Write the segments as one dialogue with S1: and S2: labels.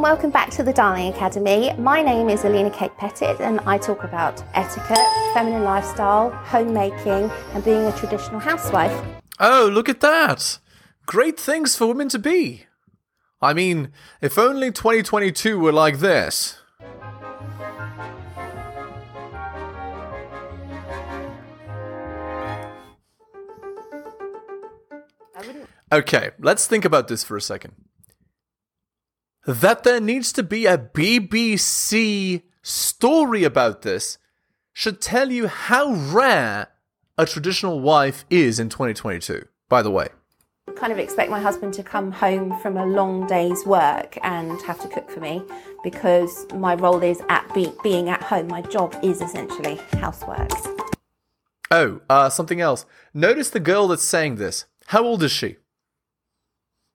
S1: and welcome back to the Darling Academy. My name is Alena Kate Pettitt and I talk about etiquette, feminine lifestyle, homemaking, and being a traditional housewife.
S2: Oh, look at that! Great things for women to be. I mean, if only 2022 were like this. Okay, let's think about this for a second. That there needs to be a BBC story about this should tell you how rare a traditional wife is in 2022, by the way.
S1: kind of expect my husband to come home from a long day's work and have to cook for me because my role is at be- being at home. My job is essentially housework.
S2: Oh, uh, something else. Notice the girl that's saying this. How old is she?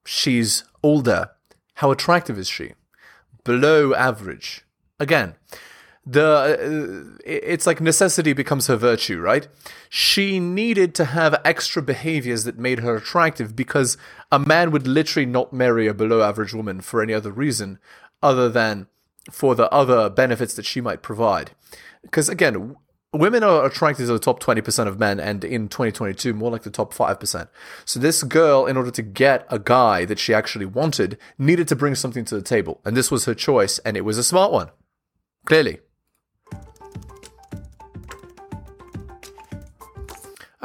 S2: She's older. How attractive is she? Below average. Again, the uh, it's like necessity becomes her virtue, right? She needed to have extra behaviors that made her attractive because a man would literally not marry a below average woman for any other reason other than for the other benefits that she might provide. Because again, women are attracted to the top 20% of men and in 2022 more like the top 5% so this girl in order to get a guy that she actually wanted needed to bring something to the table and this was her choice and it was a smart one clearly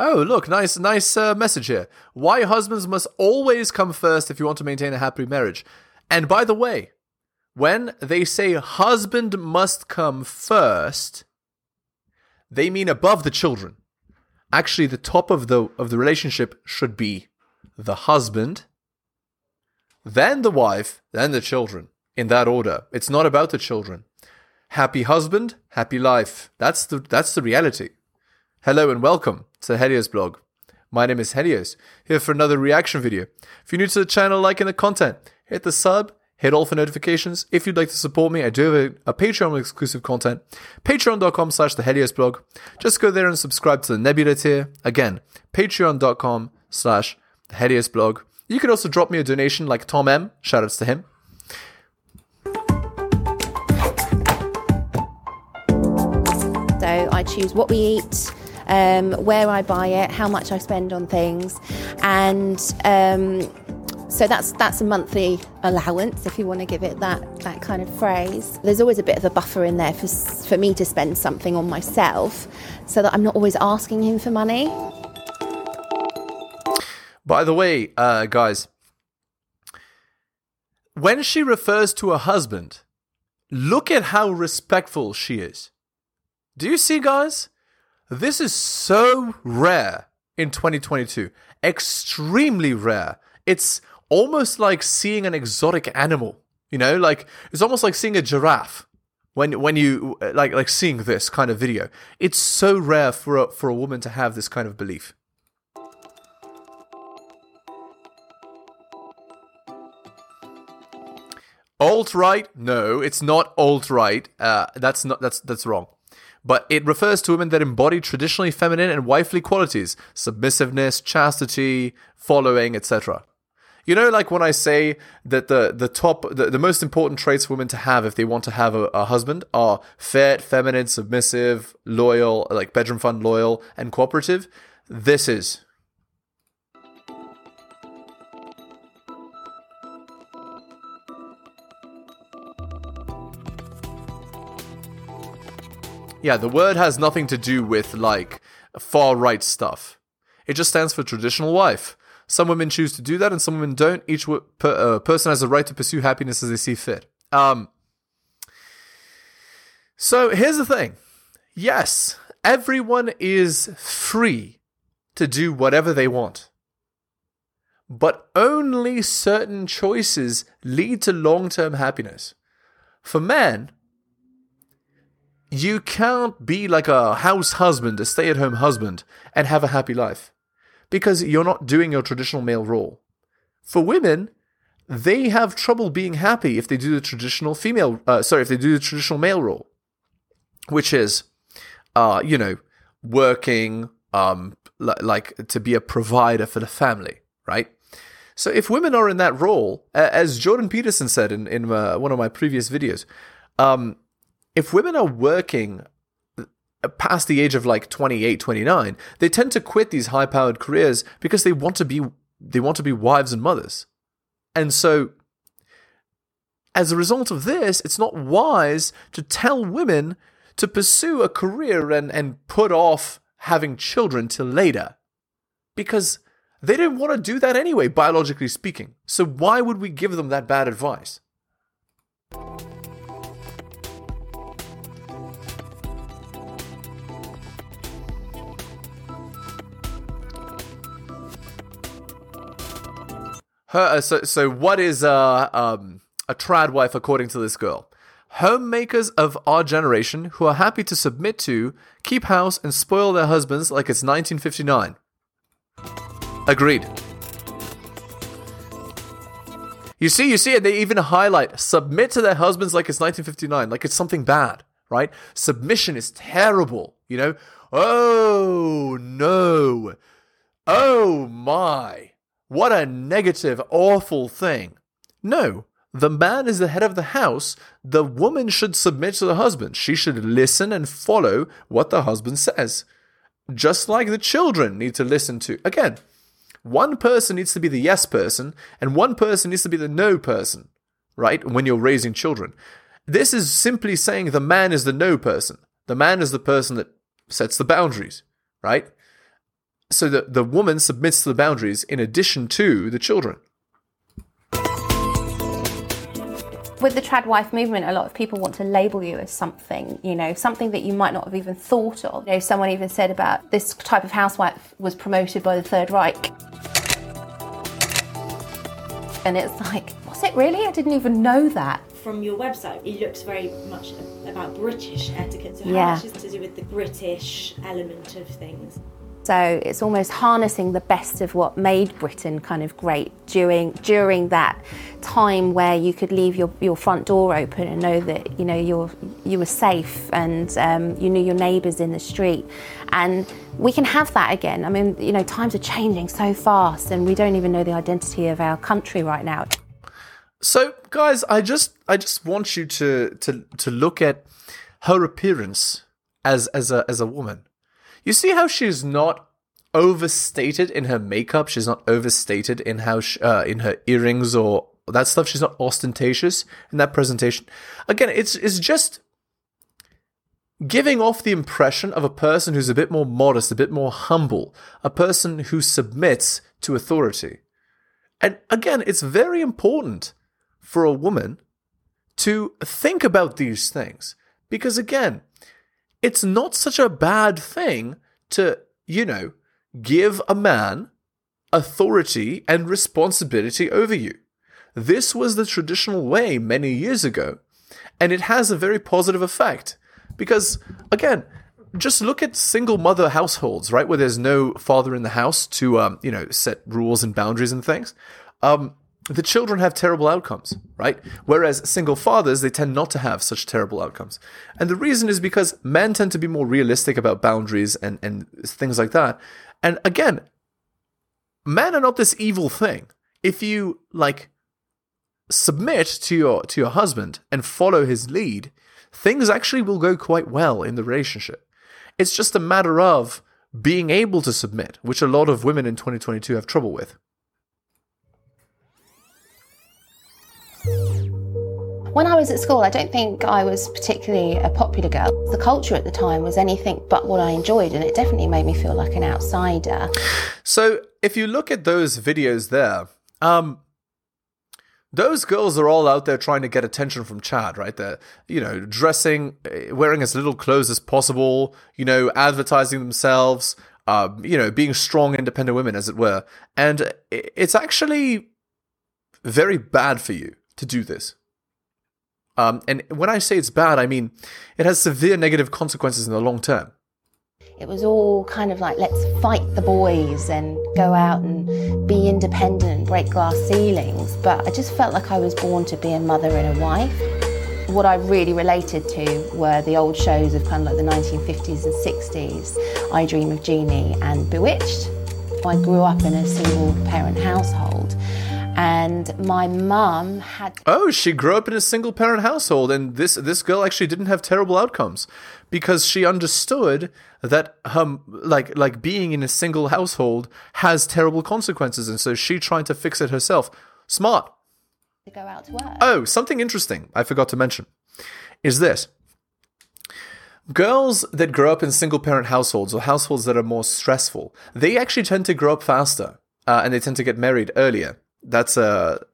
S2: Oh, look, nice, nice uh, message here. Why husbands must always come first if you want to maintain a happy marriage. And by the way, when they say husband must come first, they mean above the children. Actually, the top of the of the relationship should be the husband, then the wife, then the children. In that order. It's not about the children. Happy husband, happy life. That's the that's the reality. Hello and welcome to Helios blog. My name is Helios, here for another reaction video. If you're new to the channel, liking the content, hit the sub, hit all for notifications. If you'd like to support me, I do have a, a Patreon with exclusive content, patreon.com slash the Helios blog. Just go there and subscribe to the Nebula tier. Again, patreon.com slash the Helios blog. You can also drop me a donation like Tom M. Shoutouts to him.
S1: So I choose what we eat, um, where I buy it, how much I spend on things, and um, so that's that's a monthly allowance, if you want to give it that that kind of phrase. There's always a bit of a buffer in there for for me to spend something on myself, so that I'm not always asking him for money.
S2: By the way, uh, guys, when she refers to her husband, look at how respectful she is. Do you see, guys? This is so rare in 2022. Extremely rare. It's almost like seeing an exotic animal. You know, like it's almost like seeing a giraffe when when you like like seeing this kind of video. It's so rare for a, for a woman to have this kind of belief. Alt right? No, it's not alt right. Uh, that's not that's that's wrong. But it refers to women that embody traditionally feminine and wifely qualities: submissiveness, chastity, following, etc. You know, like when I say that the the top, the, the most important traits for women to have if they want to have a, a husband are fit, feminine, submissive, loyal, like bedroom fun, loyal, and cooperative. This is Yeah, the word has nothing to do with like far right stuff. It just stands for traditional wife. Some women choose to do that, and some women don't. Each per, uh, person has the right to pursue happiness as they see fit. Um. So here's the thing. Yes, everyone is free to do whatever they want. But only certain choices lead to long term happiness. For men, you can't be like a house husband, a stay at home husband, and have a happy life because you're not doing your traditional male role. For women, they have trouble being happy if they do the traditional female, uh, sorry, if they do the traditional male role, which is, uh, you know, working, um, l- like to be a provider for the family, right? So if women are in that role, as Jordan Peterson said in in uh, one of my previous videos, um, if women are working past the age of like 28 29 they tend to quit these high powered careers because they want to be they want to be wives and mothers. And so as a result of this it's not wise to tell women to pursue a career and and put off having children till later because they didn't want to do that anyway biologically speaking. So why would we give them that bad advice Her, uh, so, so what is uh, um, a trad wife according to this girl? Homemakers of our generation who are happy to submit to, keep house, and spoil their husbands like it's 1959. Agreed. You see, you see it. They even highlight submit to their husbands like it's 1959, like it's something bad, right? Submission is terrible, you know? Oh, no. Oh, my. What a negative, awful thing. No, the man is the head of the house. The woman should submit to the husband. She should listen and follow what the husband says. Just like the children need to listen to. Again, one person needs to be the yes person, and one person needs to be the no person, right? When you're raising children. This is simply saying the man is the no person. The man is the person that sets the boundaries, right? So that the woman submits to the boundaries in addition to the children.
S1: With the trad wife movement, a lot of people want to label you as something, you know, something that you might not have even thought of. You know, someone even said about this type of housewife was promoted by the Third Reich. And it's like, was it really? I didn't even know that.
S3: From your website, it looks very much about British etiquette. So, how
S1: Yeah.
S3: much is to do with the British element of things?
S1: So it's almost harnessing the best of what made Britain kind of great during during that time where you could leave your, your front door open and know that you know you're you were safe and um, you knew your neighbours in the street. And we can have that again. I mean, you know, times are changing so fast, and we don't even know the identity of our country right now.
S2: So, guys, I just I just want you to to to look at her appearance as as a as a woman. You see how she's not overstated in her makeup. She's not overstated in how she, uh, in her earrings or that stuff. She's not ostentatious in that presentation. Again, it's it's just giving off the impression of a person who's a bit more modest, a bit more humble, a person who submits to authority. And again, it's very important for a woman to think about these things because, again, it's not such a bad thing to, you know, give a man authority and responsibility over you. This was the traditional way many years ago, and it has a very positive effect because, again, just look at single mother households, right, where there's no father in the house to, um, you know, set rules and boundaries and things. Um, the children have terrible outcomes, right? Whereas single fathers, they tend not to have such terrible outcomes. And the reason is because men tend to be more realistic about boundaries and, and things like that. And again, men are not this evil thing. If you like submit to your to your husband and follow his lead, things actually will go quite well in the relationship. It's just a matter of being able to submit, which a lot of women in 2022 have trouble with.
S1: When I was at school, I don't think I was particularly a popular girl. The culture at the time was anything but what I enjoyed, and it definitely made me feel like an outsider.
S2: So if you look at those videos there, um, those girls are all out there trying to get attention from Chad, right? They're, you know, dressing, eh, wearing as little clothes as possible, you know, advertising themselves, um, you know, being strong, independent women, as it were. And it's actually very bad for you to do this. Um, and when I say it's bad, I mean it has severe negative consequences in the long term.
S1: It was all kind of like, let's fight the boys and go out and be independent, break glass ceilings. But I just felt like I was born to be a mother and a wife. What I really related to were the old shows of kind of like the 1950s and 60s, I Dream of Jeannie and Bewitched. I grew up in a single parent household household. And my mum had
S2: Oh, she grew up in a single parent household, and this this girl actually didn't have terrible outcomes because she understood that her like like being in a single household has terrible consequences, and so she tried to fix it herself. Smart.
S1: to go out to work.
S2: Oh, something interesting I forgot to mention is this. Girls that grow up in single parent households or households that are more stressful, they actually tend to grow up faster uh, and they tend to get married earlier. That's uh,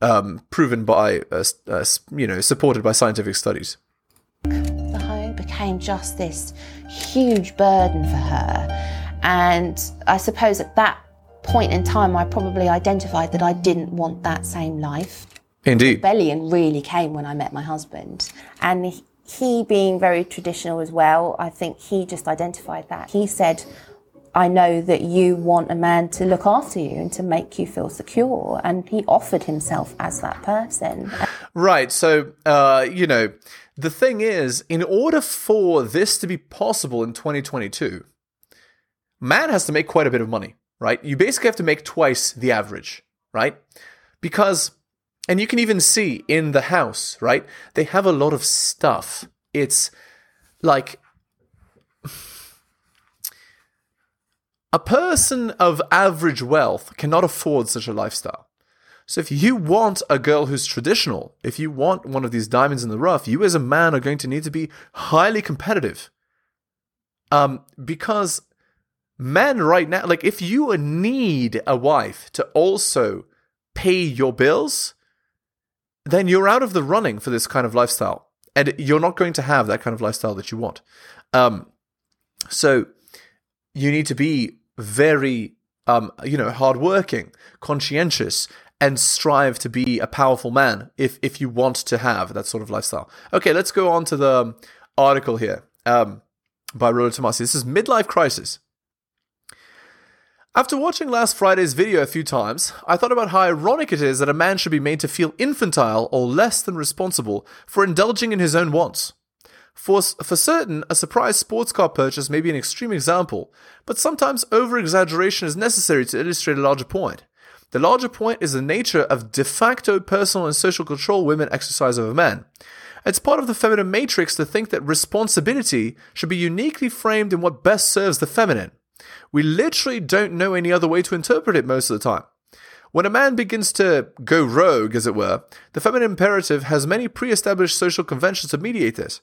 S2: um, proven by, uh, uh, you know, supported by scientific studies.
S1: the home became just this huge burden for her. And I suppose at that point in time, I probably identified that I didn't want that same life.
S2: Indeed.
S1: Rebellion really came when I met my husband. And he, being very traditional as well, I think he just identified that. He said, I know that you want a man to look after you and to make you feel secure. And he offered himself as that person.
S2: Right. So, uh, you know, the thing is, in order for this to be possible in 2022, man has to make quite a bit of money, right? You basically have to make twice the average, right? Because, and you can even see in the house, right? They have a lot of stuff. It's like a person of average wealth cannot afford such a lifestyle. So if you want a girl who's traditional, if you want one of these diamonds in the rough, you as a man are going to need to be highly competitive. Um, because men right now, like if you need a wife to also pay your bills, then you're out of the running for this kind of lifestyle. And you're not going to have that kind of lifestyle that you want. Um, so you need to be very um, you know hardworking conscientious and strive to be a powerful man if if you want to have that sort of lifestyle okay let's go on to the article here um, by Rollo Tomassi. This is midlife crisis. After watching last Friday's video a few times, I thought about how ironic it is that a man should be made to feel infantile or less than responsible for indulging in his own wants. For, for certain, a surprise sports car purchase may be an extreme example, but sometimes over exaggeration is necessary to illustrate a larger point. The larger point is the nature of de facto personal and social control women exercise over men. It's part of the feminine matrix to think that responsibility should be uniquely framed in what best serves the feminine. We literally don't know any other way to interpret it most of the time. When a man begins to go rogue, as it were, the feminine imperative has many pre established social conventions to mediate this.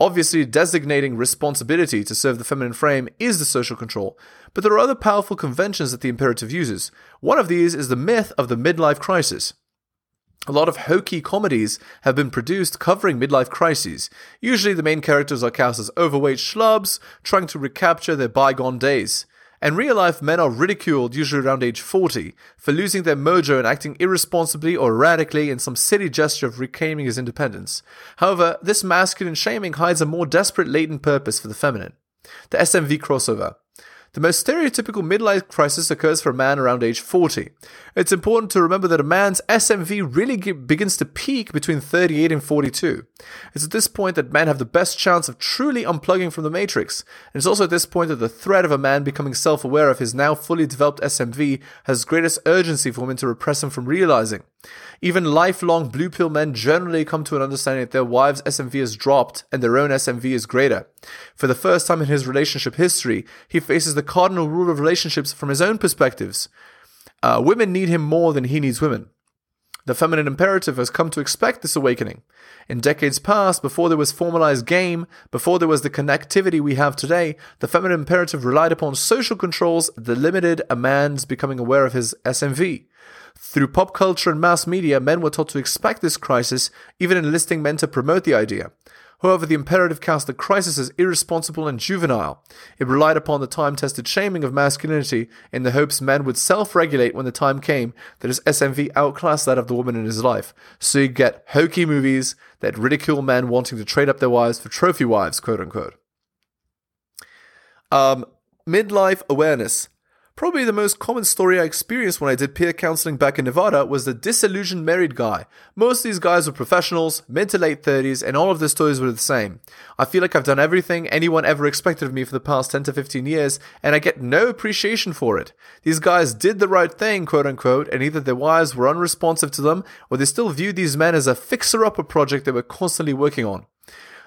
S2: Obviously, designating responsibility to serve the feminine frame is the social control, but there are other powerful conventions that the imperative uses. One of these is the myth of the midlife crisis. A lot of hokey comedies have been produced covering midlife crises. Usually, the main characters are cast as overweight schlubs trying to recapture their bygone days. In real life, men are ridiculed, usually around age 40, for losing their mojo and acting irresponsibly or erratically in some silly gesture of reclaiming his independence. However, this masculine shaming hides a more desperate latent purpose for the feminine. The SMV crossover. The most stereotypical midlife crisis occurs for a man around age 40. It's important to remember that a man's SMV really ge- begins to peak between 38 and 42. It's at this point that men have the best chance of truly unplugging from the matrix. And it's also at this point that the threat of a man becoming self aware of his now fully developed SMV has greatest urgency for women to repress him from realizing. Even lifelong blue pill men generally come to an understanding that their wives' SMV has dropped and their own SMV is greater. For the first time in his relationship history, he faces the cardinal rule of relationships from his own perspectives. Uh, women need him more than he needs women. The feminine imperative has come to expect this awakening. In decades past, before there was formalized game, before there was the connectivity we have today, the feminine imperative relied upon social controls that limited a man's becoming aware of his SMV. Through pop culture and mass media, men were taught to expect this crisis, even enlisting men to promote the idea. However, the imperative cast the crisis as irresponsible and juvenile. It relied upon the time tested shaming of masculinity in the hopes men would self regulate when the time came that his SMV outclassed that of the woman in his life. So you get hokey movies that ridicule men wanting to trade up their wives for trophy wives, quote unquote. Um, midlife awareness. Probably the most common story I experienced when I did peer counseling back in Nevada was the disillusioned married guy. Most of these guys were professionals, mid to late 30s, and all of their stories were the same. I feel like I've done everything anyone ever expected of me for the past 10 to 15 years, and I get no appreciation for it. These guys did the right thing, quote unquote, and either their wives were unresponsive to them, or they still viewed these men as a fixer upper project they were constantly working on.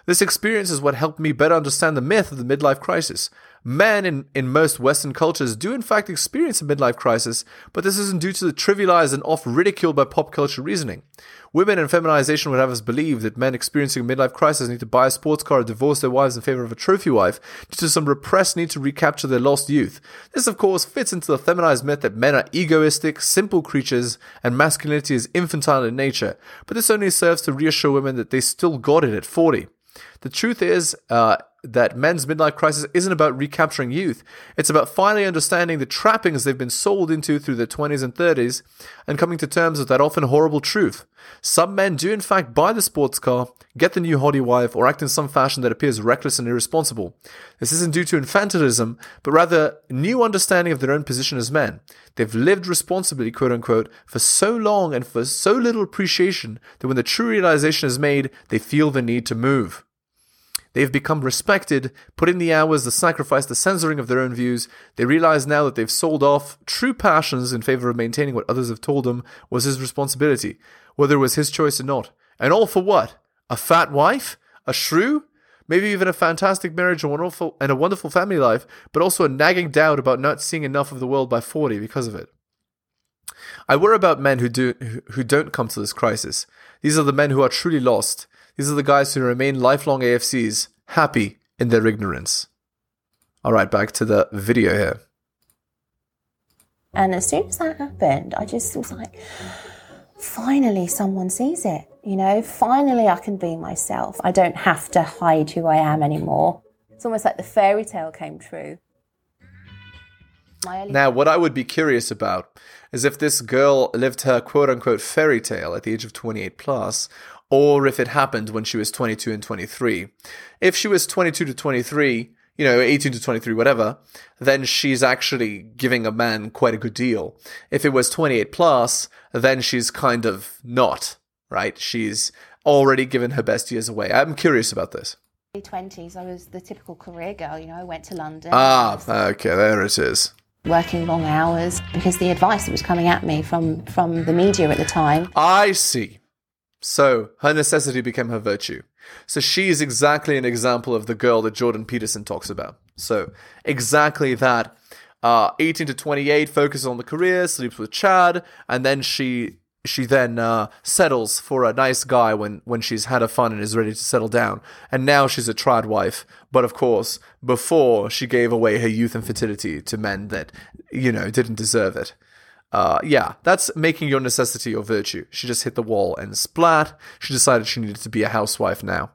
S2: This experience is what helped me better understand the myth of the midlife crisis. Men in, in most Western cultures do in fact experience a midlife crisis, but this isn't due to the trivialized and oft ridiculed by pop culture reasoning. Women and feminization would have us believe that men experiencing a midlife crisis need to buy a sports car or divorce their wives in favor of a trophy wife due to some repressed need to recapture their lost youth. This, of course, fits into the feminized myth that men are egoistic, simple creatures, and masculinity is infantile in nature, but this only serves to reassure women that they still got it at 40. The truth is uh, that men's midlife crisis isn't about recapturing youth. It's about finally understanding the trappings they've been sold into through their 20s and 30s and coming to terms with that often horrible truth. Some men do, in fact, buy the sports car, get the new hottie wife, or act in some fashion that appears reckless and irresponsible. This isn't due to infantilism, but rather new understanding of their own position as men. They've lived responsibly, quote unquote, for so long and for so little appreciation that when the true realization is made, they feel the need to move. They've become respected, put in the hours, the sacrifice, the censoring of their own views. They realize now that they've sold off true passions in favor of maintaining what others have told them was his responsibility, whether it was his choice or not. And all for what? A fat wife? A shrew? Maybe even a fantastic marriage and, wonderful, and a wonderful family life, but also a nagging doubt about not seeing enough of the world by 40 because of it. I worry about men who do who don't come to this crisis. These are the men who are truly lost. These are the guys who remain lifelong AFCs, happy in their ignorance. All right, back to the video here.
S1: And as soon as that happened, I just was like, finally, someone sees it. You know, finally, I can be myself. I don't have to hide who I am anymore. It's almost like the fairy tale came true.
S2: Now, what I would be curious about is if this girl lived her quote unquote fairy tale at the age of 28 plus, or if it happened when she was 22 and 23. If she was 22 to 23, you know, 18 to 23, whatever, then she's actually giving a man quite a good deal. If it was 28 plus, then she's kind of not, right? She's already given her best years away. I'm curious about this.
S1: 20s, I was the typical career girl, you know, I went to London.
S2: Ah, okay, there it is.
S1: Working long hours because the advice that was coming at me from, from the media at the time.
S2: I see. So her necessity became her virtue. So she is exactly an example of the girl that Jordan Peterson talks about. So exactly that. Uh, 18 to 28, focuses on the career, sleeps with Chad, and then she she then uh, settles for a nice guy when when she's had her fun and is ready to settle down. And now she's a trad wife. But of course, before she gave away her youth and fertility to men that you know didn't deserve it. Uh, yeah, that's making your necessity your virtue. She just hit the wall and splat. She decided she needed to be a housewife now.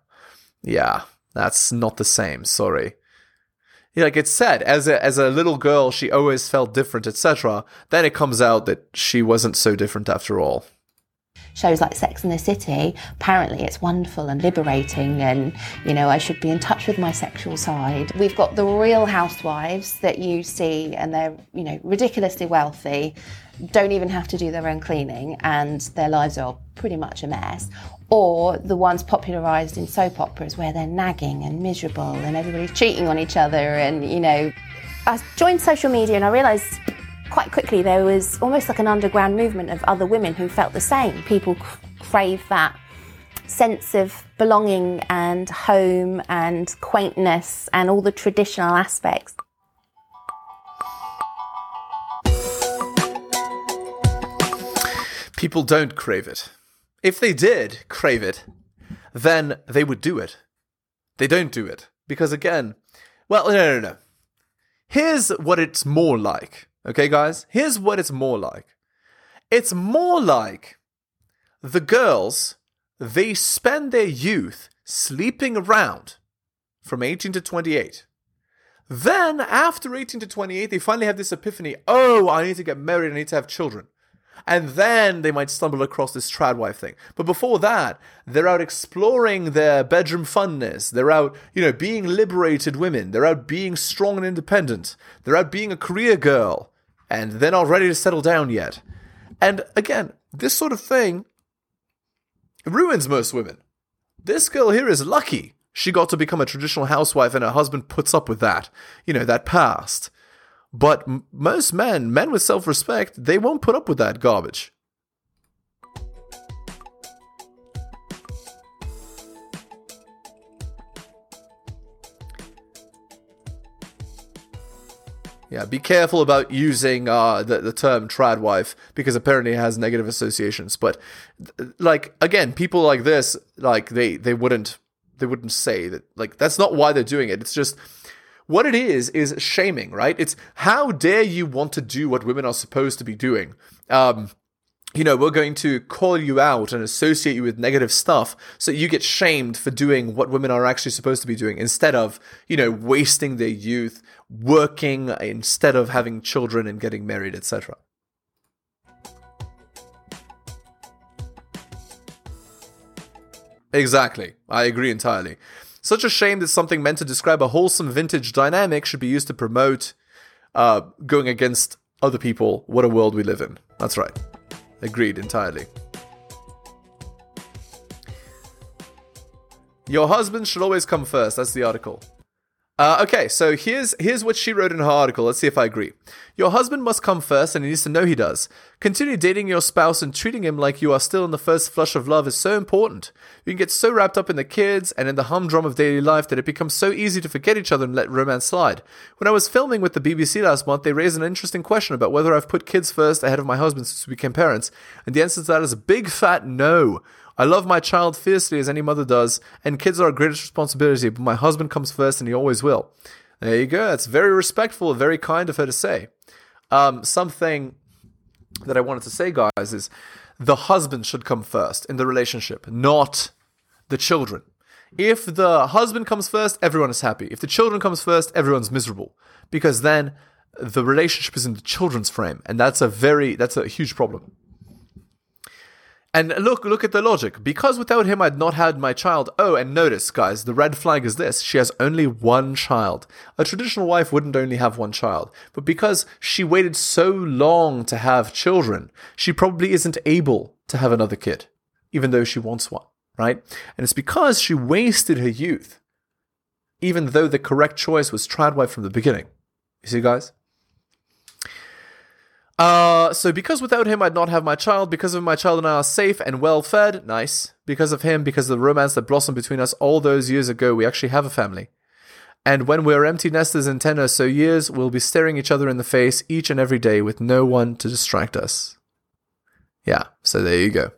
S2: Yeah, that's not the same. Sorry. Yeah, like it's said, as a as a little girl, she always felt different, etc. Then it comes out that she wasn't so different after all
S1: shows like Sex and the City, apparently it's wonderful and liberating, and you know, I should be in touch with my sexual side. We've got the real housewives that you see, and they're, you know, ridiculously wealthy, don't even have to do their own cleaning, and their lives are pretty much a mess. Or the ones popularised in soap operas where they're nagging and miserable and everybody's cheating on each other, and you know. I joined social media and I realised quite quickly there was almost like an underground movement of other women who felt the same. People crave that sense of belonging and home and quaintness and all the traditional aspects.
S2: People don't crave it. If they did crave it, then they would do it. They don't do it. Because again, well, no, no, no. Here's what it's more like. Okay, guys, here's what it's more like it's more like the girls, they spend their youth sleeping around from 18 to 28. Then, after 18 to 28, they finally have this epiphany oh, I need to get married, I need to have children. And then they might stumble across this trad wife thing. But before that, they're out exploring their bedroom funness. They're out, you know, being liberated women. They're out being strong and independent. They're out being a career girl and they're not ready to settle down yet. And again, this sort of thing ruins most women. This girl here is lucky. She got to become a traditional housewife and her husband puts up with that. You know, that past. But m- most men, men with self respect, they won't put up with that garbage. Yeah, be careful about using uh, the, the term trad wife because apparently it has negative associations. But like again, people like this, like they they wouldn't they wouldn't say that like that's not why they're doing it. It's just what it is is shaming, right? It's how dare you want to do what women are supposed to be doing. Um, you know, we're going to call you out and associate you with negative stuff so you get shamed for doing what women are actually supposed to be doing instead of, you know, wasting their youth, working instead of having children and getting married, etc. Exactly. I agree entirely. Such a shame that something meant to describe a wholesome vintage dynamic should be used to promote uh, going against other people. What a world we live in. That's right. Agreed entirely. Your husband should always come first. That's the article. Uh, okay, so here's here's what she wrote in her article. Let's see if I agree. Your husband must come first, and he needs to know he does. Continue dating your spouse and treating him like you are still in the first flush of love is so important. You can get so wrapped up in the kids and in the humdrum of daily life that it becomes so easy to forget each other and let romance slide. When I was filming with the BBC last month, they raised an interesting question about whether I've put kids first ahead of my husband since we became parents, and the answer to that is a big fat no. I love my child fiercely as any mother does, and kids are our greatest responsibility, but my husband comes first and he always will. There you go. That's very respectful, very kind of her to say. Um, something that I wanted to say, guys, is the husband should come first in the relationship, not the children. If the husband comes first, everyone is happy. If the children comes first, everyone's miserable because then the relationship is in the children's frame, and that's a very that's a huge problem. And look, look at the logic. Because without him, I'd not had my child. Oh, and notice, guys, the red flag is this: she has only one child. A traditional wife wouldn't only have one child, but because she waited so long to have children, she probably isn't able to have another kid, even though she wants one, right? And it's because she wasted her youth, even though the correct choice was trad wife from the beginning. You see, guys. Uh, so because without him I'd not have my child, because of my child and I are safe and well fed, nice. Because of him, because of the romance that blossomed between us all those years ago, we actually have a family. And when we're empty nesters in 10 or so years, we'll be staring each other in the face each and every day with no one to distract us. Yeah, so there you go.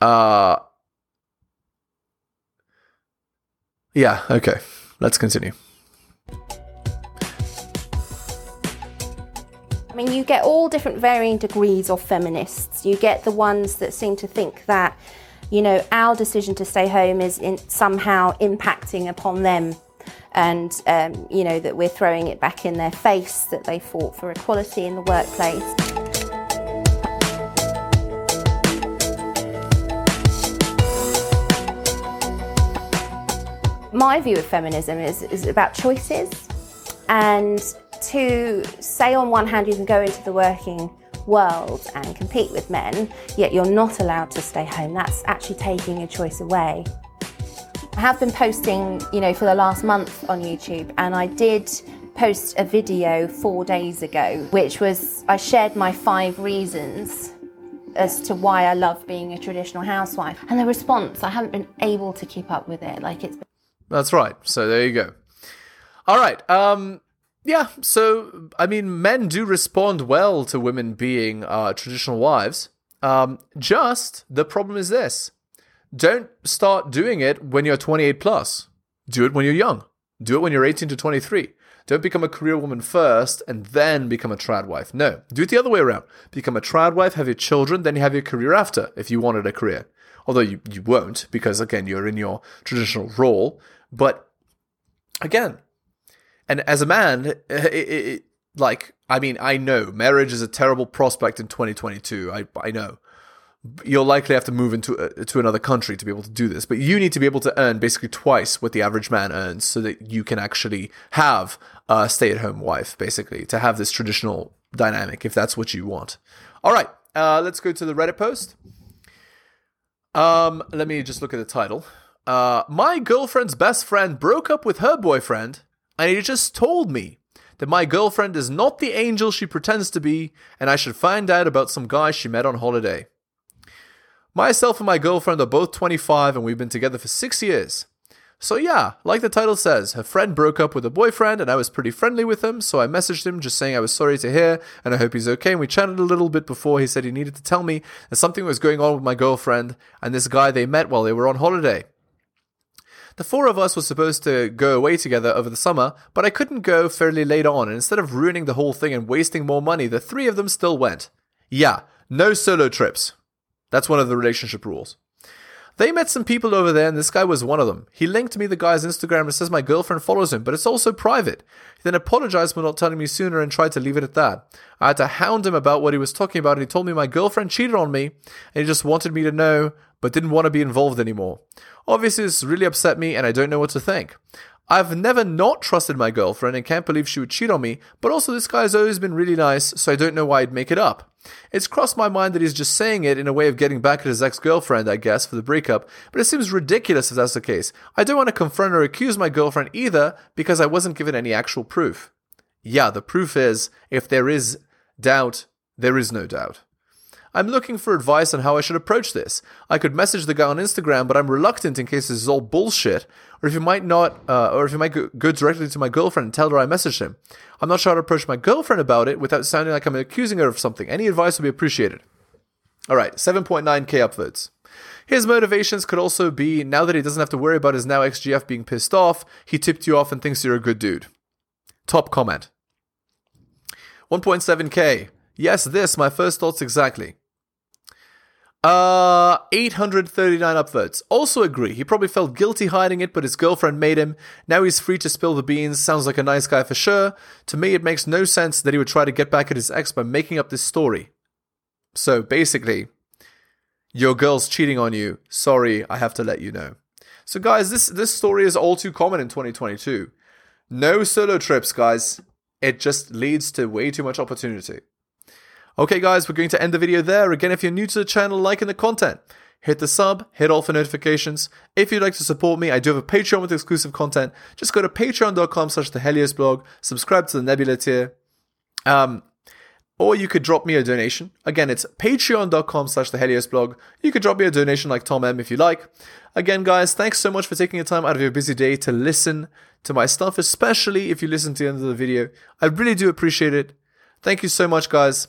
S2: Uh, yeah, okay. Let's continue.
S1: Mean, you get all different varying degrees of feminists. You get the ones that seem to think that, you know, our decision to stay home is in, somehow impacting upon them. And, um, you know, that we're throwing it back in their face that they fought for equality in the workplace. My view of feminism is, is about choices and to say on one hand you can go into the working world and compete with men, yet you're not allowed to stay home. That's actually taking your choice away. I have been posting, you know, for the last month on YouTube, and I did post a video four days ago, which was I shared my five reasons as to why I love being a traditional housewife. And the response, I haven't been able to keep up with it. Like it's
S2: That's right. So there you go. All right. Um yeah, so I mean men do respond well to women being uh traditional wives. Um just the problem is this. Don't start doing it when you're 28 plus. Do it when you're young. Do it when you're 18 to 23. Don't become a career woman first and then become a trad wife. No, do it the other way around. Become a trad wife, have your children, then you have your career after if you wanted a career. Although you, you won't because again, you're in your traditional role. But again, and as a man, it, it, like, I mean, I know marriage is a terrible prospect in 2022. I, I know. you'll likely have to move into uh, to another country to be able to do this. But you need to be able to earn basically twice what the average man earns, so that you can actually have a stay-at-home wife, basically, to have this traditional dynamic, if that's what you want. All right, uh, let's go to the Reddit post. Um, let me just look at the title. Uh, my girlfriend's best friend broke up with her boyfriend, and he just told me that my girlfriend is not the angel she pretends to be, and I should find out about some guy she met on holiday. Myself and my girlfriend are both 25, and we've been together for six years. So, yeah, like the title says, her friend broke up with a boyfriend, and I was pretty friendly with him, so I messaged him just saying I was sorry to hear, and I hope he's okay. And we chatted a little bit before he said he needed to tell me that something was going on with my girlfriend and this guy they met while they were on holiday. The four of us were supposed to go away together over the summer, but I couldn't go fairly late on, and instead of ruining the whole thing and wasting more money, the three of them still went. Yeah, no solo trips. That's one of the relationship rules. They met some people over there, and this guy was one of them. He linked me the guy's Instagram and says my girlfriend follows him, but it's also private. He then apologized for not telling me sooner and tried to leave it at that. I had to hound him about what he was talking about, and he told me my girlfriend cheated on me, and he just wanted me to know, but didn't want to be involved anymore. Obviously, this really upset me, and I don't know what to think. I've never not trusted my girlfriend and can't believe she would cheat on me, but also this guy has always been really nice, so I don't know why I'd make it up. It's crossed my mind that he's just saying it in a way of getting back at his ex girlfriend, I guess, for the breakup, but it seems ridiculous if that's the case. I don't want to confront or accuse my girlfriend either because I wasn't given any actual proof. Yeah, the proof is if there is doubt, there is no doubt. I'm looking for advice on how I should approach this. I could message the guy on Instagram, but I'm reluctant in case this is all bullshit, or if he might not, uh, or if he might go, directly to my girlfriend and tell her I messaged him. I'm not sure how to approach my girlfriend about it without sounding like I'm accusing her of something. Any advice would be appreciated. All right, 7.9k upvotes. His motivations could also be now that he doesn't have to worry about his now ex-GF being pissed off, he tipped you off and thinks you're a good dude. Top comment. 1.7k. Yes, this, my first thoughts exactly. Uh, 839 upvotes. Also agree. He probably felt guilty hiding it, but his girlfriend made him. Now he's free to spill the beans. Sounds like a nice guy for sure. To me, it makes no sense that he would try to get back at his ex by making up this story. So basically, your girl's cheating on you. Sorry, I have to let you know. So guys, this this story is all too common in 2022. No solo trips, guys. It just leads to way too much opportunity. Okay, guys, we're going to end the video there. Again, if you're new to the channel, liking the content, hit the sub, hit all for notifications. If you'd like to support me, I do have a Patreon with exclusive content. Just go to patreon.com slash the Helios blog, subscribe to the Nebula tier. Um, or you could drop me a donation. Again, it's patreon.com slash the Helios blog. You could drop me a donation like Tom M if you like. Again, guys, thanks so much for taking the time out of your busy day to listen to my stuff, especially if you listen to the end of the video. I really do appreciate it. Thank you so much, guys,